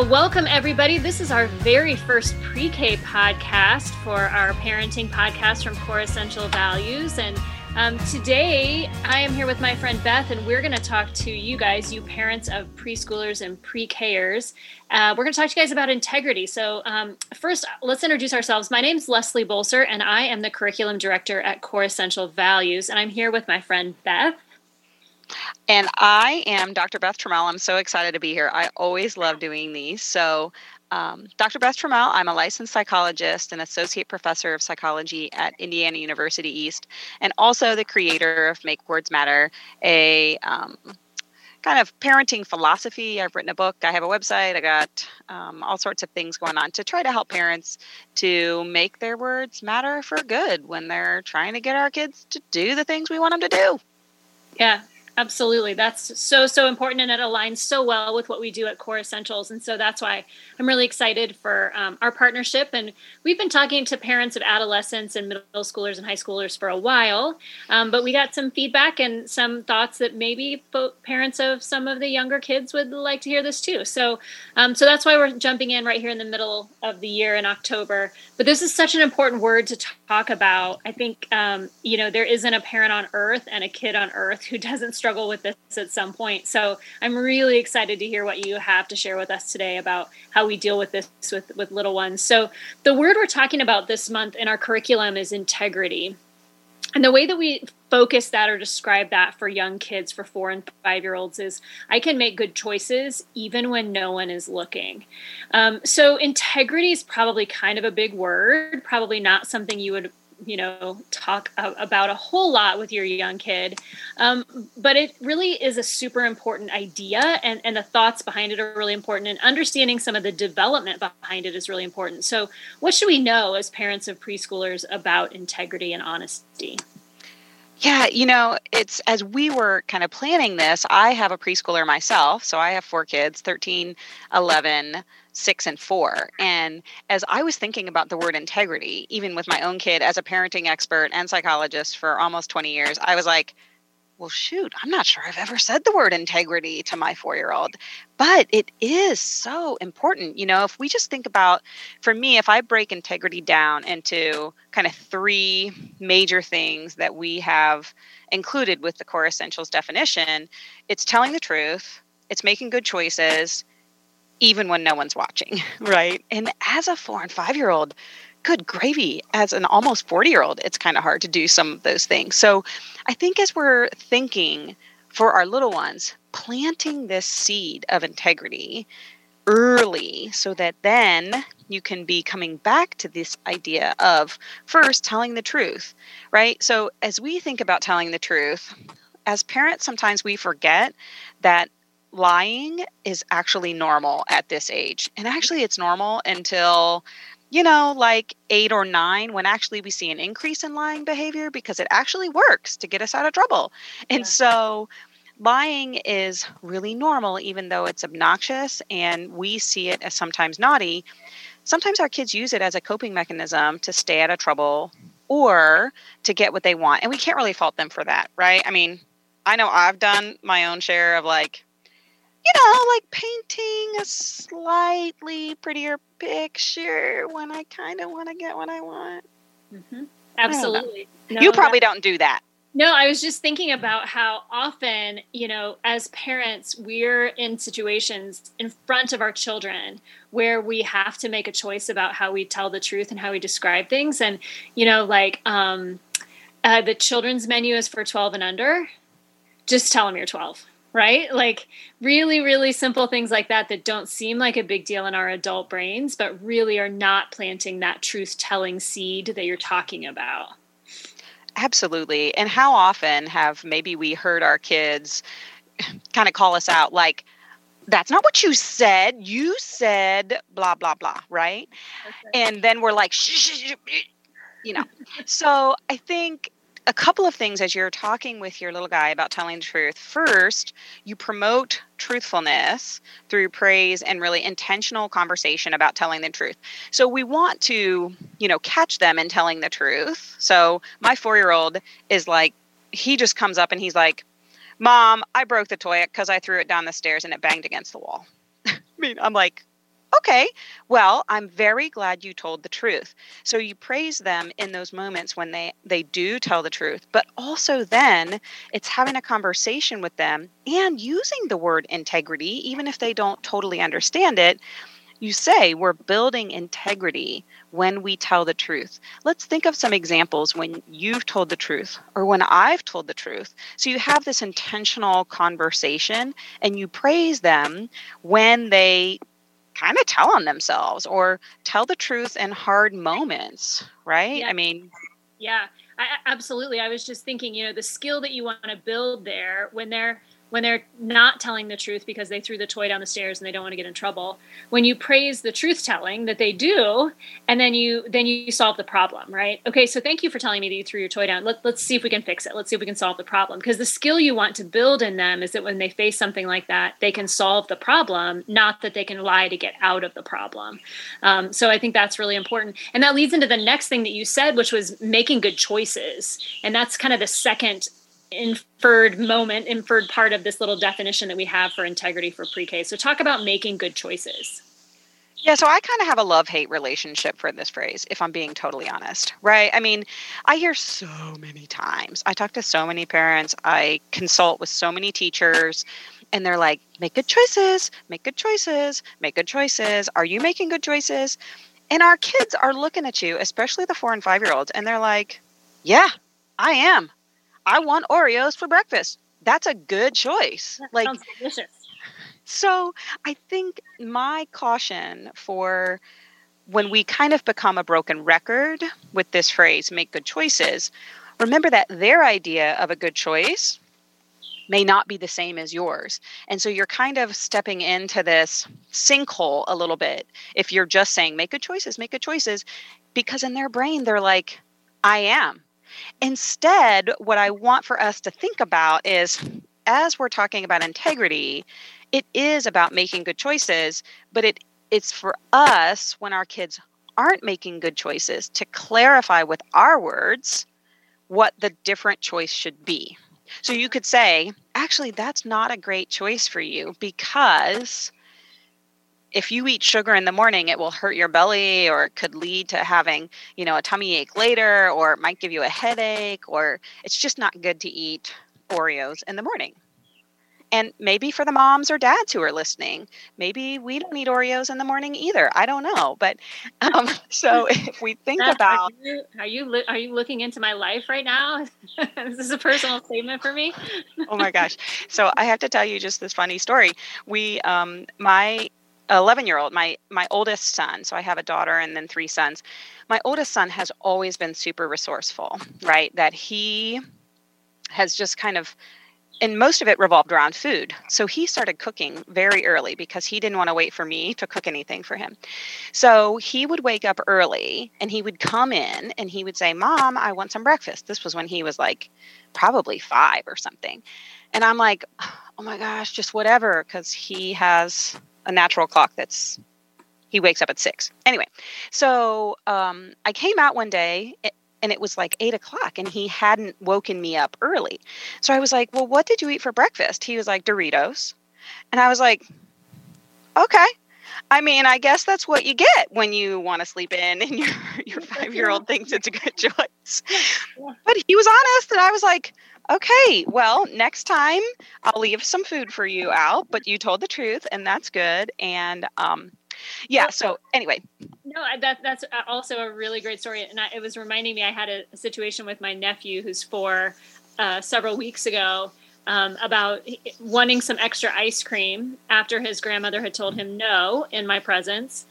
Well, welcome everybody. This is our very first pre K podcast for our parenting podcast from Core Essential Values. And um, today I am here with my friend Beth, and we're going to talk to you guys, you parents of preschoolers and pre Kers. Uh, we're going to talk to you guys about integrity. So, um, first, let's introduce ourselves. My name is Leslie Bolser, and I am the curriculum director at Core Essential Values. And I'm here with my friend Beth. And I am Dr. Beth Trammell. I'm so excited to be here. I always love doing these. So, um, Dr. Beth Trammell, I'm a licensed psychologist and associate professor of psychology at Indiana University East, and also the creator of Make Words Matter, a um, kind of parenting philosophy. I've written a book, I have a website, I got um, all sorts of things going on to try to help parents to make their words matter for good when they're trying to get our kids to do the things we want them to do. Yeah, Absolutely. That's so, so important. And it aligns so well with what we do at Core Essentials. And so that's why I'm really excited for um, our partnership. And we've been talking to parents of adolescents and middle schoolers and high schoolers for a while. Um, but we got some feedback and some thoughts that maybe parents of some of the younger kids would like to hear this too. So, um, so that's why we're jumping in right here in the middle of the year in October. But this is such an important word to talk about. I think, um, you know, there isn't a parent on earth and a kid on earth who doesn't struggle struggle with this at some point. So I'm really excited to hear what you have to share with us today about how we deal with this with, with little ones. So the word we're talking about this month in our curriculum is integrity. And the way that we focus that or describe that for young kids, for four and five year olds, is I can make good choices even when no one is looking. Um, so, integrity is probably kind of a big word, probably not something you would you know talk about a whole lot with your young kid. Um, but it really is a super important idea and, and the thoughts behind it are really important and understanding some of the development behind it is really important. So what should we know as parents of preschoolers about integrity and honesty yeah, you know, it's as we were kind of planning this, I have a preschooler myself. So I have four kids 13, 11, six and four. And as I was thinking about the word integrity, even with my own kid as a parenting expert and psychologist for almost 20 years, I was like, well, shoot, I'm not sure I've ever said the word integrity to my four year old, but it is so important. You know, if we just think about, for me, if I break integrity down into kind of three major things that we have included with the core essentials definition, it's telling the truth, it's making good choices, even when no one's watching, right? And as a four and five year old, good gravy, as an almost 40 year old, it's kind of hard to do some of those things. So I think as we're thinking for our little ones, planting this seed of integrity early so that then you can be coming back to this idea of first telling the truth, right? So as we think about telling the truth, as parents, sometimes we forget that lying is actually normal at this age. And actually, it's normal until, you know, like eight or nine, when actually we see an increase in lying behavior because it actually works to get us out of trouble. And yeah. so, lying is really normal, even though it's obnoxious and we see it as sometimes naughty. Sometimes our kids use it as a coping mechanism to stay out of trouble or to get what they want. And we can't really fault them for that, right? I mean, I know I've done my own share of like you know, like painting a slightly prettier picture when I kind of want to get what I want. Mm-hmm. Absolutely. No, you probably don't do that. No, I was just thinking about how often, you know, as parents, we're in situations in front of our children where we have to make a choice about how we tell the truth and how we describe things. And, you know, like um, uh, the children's menu is for 12 and under. Just tell them you're 12 right? Like really, really simple things like that that don't seem like a big deal in our adult brains, but really are not planting that truth telling seed that you're talking about. Absolutely. And how often have maybe we heard our kids kind of call us out like, that's not what you said. You said blah, blah, blah, right? And then we're like, shh, shh, shh, you know. so I think a couple of things as you're talking with your little guy about telling the truth. First, you promote truthfulness through praise and really intentional conversation about telling the truth. So we want to, you know, catch them in telling the truth. So my 4-year-old is like he just comes up and he's like, "Mom, I broke the toy cuz I threw it down the stairs and it banged against the wall." I mean, I'm like, okay, well, I'm very glad you told the truth. So you praise them in those moments when they, they do tell the truth, but also then it's having a conversation with them and using the word integrity, even if they don't totally understand it. You say we're building integrity when we tell the truth. Let's think of some examples when you've told the truth or when I've told the truth. So you have this intentional conversation and you praise them when they kind of tell on themselves or tell the truth in hard moments, right? Yeah. I mean, yeah, I, absolutely. I was just thinking, you know, the skill that you want to build there when they're when they're not telling the truth because they threw the toy down the stairs and they don't want to get in trouble. When you praise the truth telling that they do and then you then you solve the problem right? Okay so thank you for telling me that you threw your toy down. Let, let's see if we can fix it. Let's see if we can solve the problem. Because the skill you want to build in them is that when they face something like that they can solve the problem not that they can lie to get out of the problem. Um, so i think that's really important. And that leads into the next thing that you said which was making good choices. And that's kind of the second inferred moment, inferred part of this little definition that we have for integrity for pre K. So, talk about making good choices. Yeah, so I kind of have a love hate relationship for this phrase, if I'm being totally honest, right? I mean, I hear so many times, I talk to so many parents, I consult with so many teachers, and they're like, make good choices, make good choices, make good choices. Are you making good choices? And our kids are looking at you, especially the four and five year olds, and they're like, yeah, I am. I want Oreos for breakfast. That's a good choice. That like delicious. So I think my caution for when we kind of become a broken record with this phrase, make good choices, remember that their idea of a good choice may not be the same as yours. And so you're kind of stepping into this sinkhole a little bit if you're just saying, make good choices, make good choices, because in their brain, they're like, I am. Instead, what I want for us to think about is as we're talking about integrity, it is about making good choices, but it it's for us when our kids aren't making good choices to clarify with our words what the different choice should be. So you could say, actually, that's not a great choice for you because if you eat sugar in the morning, it will hurt your belly or it could lead to having, you know, a tummy ache later or it might give you a headache or it's just not good to eat Oreos in the morning. And maybe for the moms or dads who are listening, maybe we don't eat Oreos in the morning either. I don't know, but um, so if we think about, are you are you, are you looking into my life right now? This is a personal statement for me? oh my gosh! So I have to tell you just this funny story. We, um, my 11 year old my my oldest son so i have a daughter and then three sons. My oldest son has always been super resourceful right? That he has just kind of and most of it revolved around food. So he started cooking very early because he didn't want to wait for me to cook anything for him. So he would wake up early and he would come in and he would say mom i want some breakfast. This was when he was like probably five or something. And i'm like oh my gosh just whatever because he has a natural clock that's he wakes up at six. Anyway, so um, I came out one day and it was like eight o'clock and he hadn't woken me up early. So I was like, Well, what did you eat for breakfast? He was like, Doritos. And I was like, Okay. I mean, I guess that's what you get when you want to sleep in and your your five year old thinks it's a good choice. But he was honest and I was like, Okay, well, next time I'll leave some food for you out, but you told the truth, and that's good. And um, yeah, so anyway. No, that that's also a really great story, and I, it was reminding me. I had a, a situation with my nephew who's four uh, several weeks ago um, about wanting some extra ice cream after his grandmother had told him no in my presence.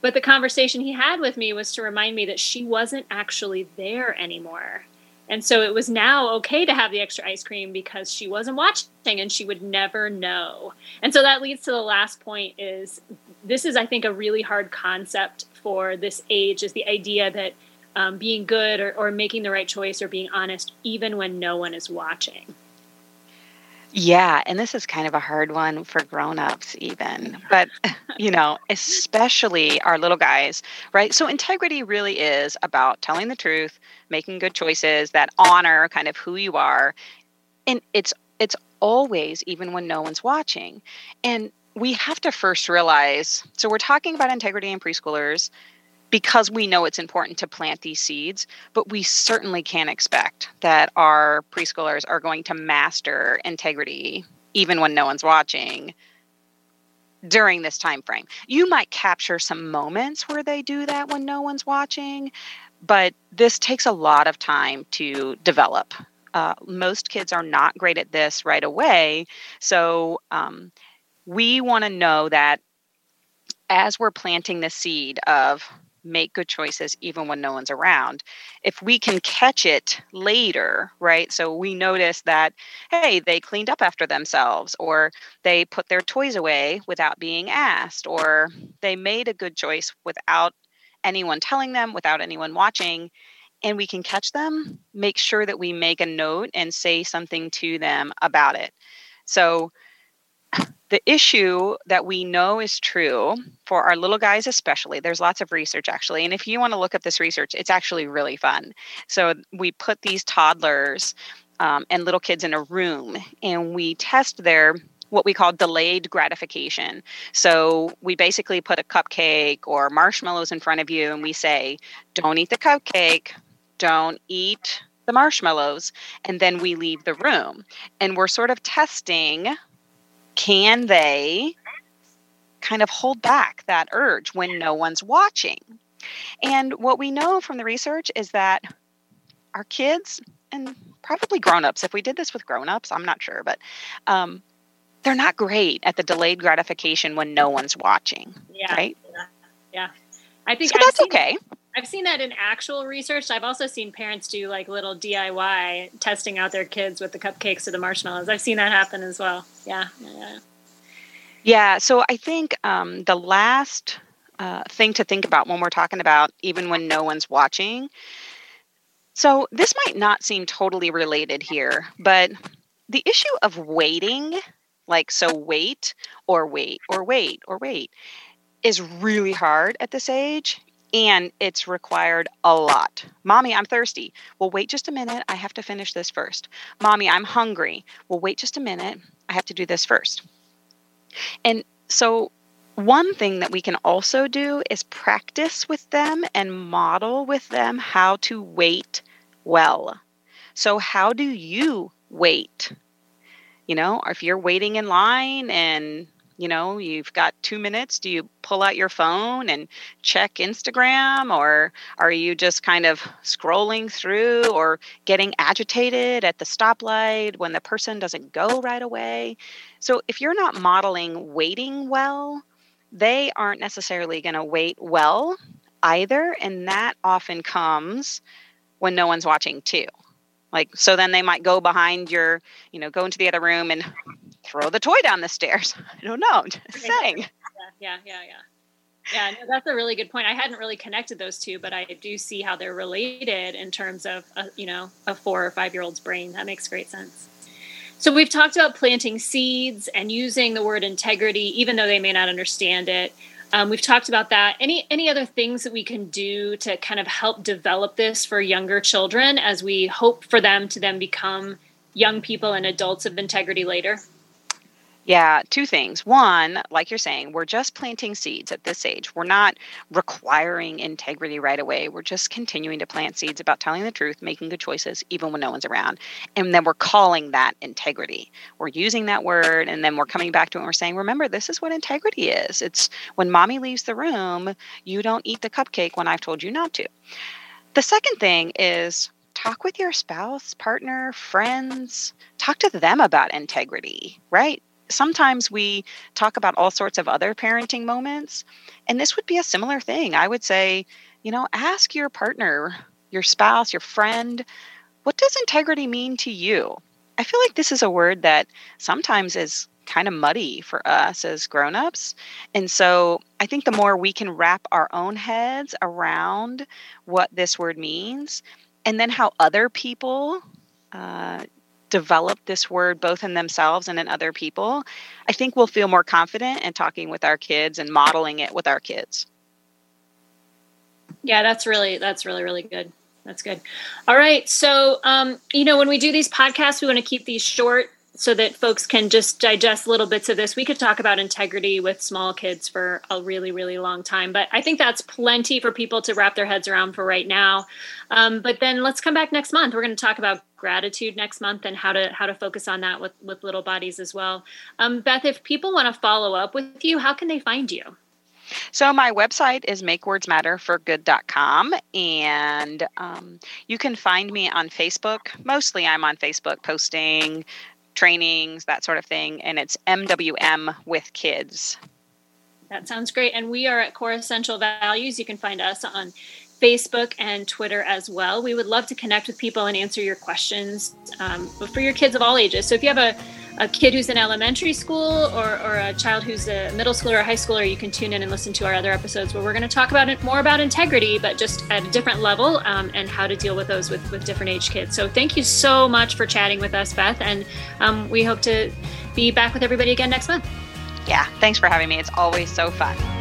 But the conversation he had with me was to remind me that she wasn't actually there anymore and so it was now okay to have the extra ice cream because she wasn't watching and she would never know. And so that leads to the last point is this is I think a really hard concept for this age is the idea that um, being good or, or making the right choice or being honest even when no one is watching. Yeah, and this is kind of a hard one for grown-ups even. But, you know, especially our little guys, right? So integrity really is about telling the truth, making good choices that honor kind of who you are. And it's it's always even when no one's watching. And we have to first realize so we're talking about integrity in preschoolers because we know it's important to plant these seeds, but we certainly can't expect that our preschoolers are going to master integrity even when no one's watching during this time frame. You might capture some moments where they do that when no one's watching, but this takes a lot of time to develop. Uh, most kids are not great at this right away. So um, we want to know that as we're planting the seed of make good choices even when no one's around. If we can catch it later, right? So we notice that, hey, they cleaned up after themselves, or they put their toys away without being asked, or they made a good choice without anyone telling them, without anyone watching. And we can catch them, make sure that we make a note and say something to them about it. So, the issue that we know is true for our little guys, especially, there's lots of research actually. And if you want to look up this research, it's actually really fun. So we put these toddlers um, and little kids in a room and we test their what we call delayed gratification. So we basically put a cupcake or marshmallows in front of you and we say, don't eat the cupcake, don't eat the marshmallows, and then we leave the room. And we're sort of testing can they kind of hold back that urge when no one's watching? And what we know from the research is that our kids and probably grown-ups if we did this with grown-ups i'm not sure but um, they're not great at the delayed gratification when no one's watching yeah right yeah, yeah. i think so that's seen, okay i've seen that in actual research. I've also seen parents do like little diy testing out their kids with the cupcakes or the marshmallows. I've seen that happen as well. Yeah yeah, yeah so i think um, the last uh, thing to think about when we're talking about even when no one's watching so this might not seem totally related here but the issue of waiting like so wait or wait or wait or wait is really hard at this age and it's required a lot. Mommy, I'm thirsty. Well, wait just a minute. I have to finish this first. Mommy, I'm hungry. Well, wait just a minute. I have to do this first. And so, one thing that we can also do is practice with them and model with them how to wait well. So, how do you wait? You know, if you're waiting in line and you know you've got two minutes do you pull out your phone and check instagram? Or are you just kind of scrolling through or getting agitated at the stoplight when the person doesn't go right away? So if you're not modeling waiting well they aren't necessarily going to wait well either and that often comes when no one's watching too. Like so then they might go behind your you know go into the other room and throw the toy down the stairs. I don't know. Just saying. Yeah, yeah, yeah, yeah. Yeah, no, that's a really good point. I hadn't really connected those two, but I do see how they're related in terms of a, you know a four or five year old's brain. That makes great sense. So we've talked about planting seeds and using the word integrity, even though they may not understand it. Um, we've talked about that. Any any other things that we can do to kind of help develop this for younger children as we hope for them to then become young people and adults of integrity later? Yeah, two things. One, like you're saying, we're just planting seeds at this age. We're not requiring integrity right away. We're just continuing to plant seeds about telling the truth, making good choices, even when no one's around. And then we're calling that integrity. We're using that word, and then we're coming back to it and we're saying, remember, this is what integrity is. It's when mommy leaves the room, you don't eat the cupcake when I've told you not to. The second thing is talk with your spouse, partner, friends, talk to them about integrity, right? Sometimes we talk about all sorts of other parenting moments, and this would be a similar thing. I would say, you know, ask your partner, your spouse, your friend, what does integrity mean to you? I feel like this is a word that sometimes is kind of muddy for us as grown-ups. And so I think the more we can wrap our own heads around what this word means and then how other people uh, develop this word both in themselves and in other people, I think we'll feel more confident in talking with our kids and modeling it with our kids. Yeah, that's really that's really really good. That's good. All right, so um, you know when we do these podcasts, we want to keep these short so that folks can just digest little bits of this. We could talk about integrity with small kids for a really, really long time, but I think that's plenty for people to wrap their heads around for right now. Um, but then let's come back next month. We're going to talk about gratitude next month and how to how to focus on that with with little bodies as well. Um, Beth, if people want to follow up with you, how can they find you? So my website is makewordsmatterforgood.com, and um, you can find me on Facebook. Mostly, I'm on Facebook posting trainings, that sort of thing. And it's MWM with kids. That sounds great. And we are at Core Essential Values. You can find us on Facebook and Twitter as well. We would love to connect with people and answer your questions um, for your kids of all ages. So if you have a a kid who's in elementary school or, or a child who's a middle schooler or high schooler, you can tune in and listen to our other episodes where we're going to talk about it more about integrity, but just at a different level um, and how to deal with those with, with different age kids. So thank you so much for chatting with us, Beth. And um, we hope to be back with everybody again next month. Yeah, thanks for having me. It's always so fun.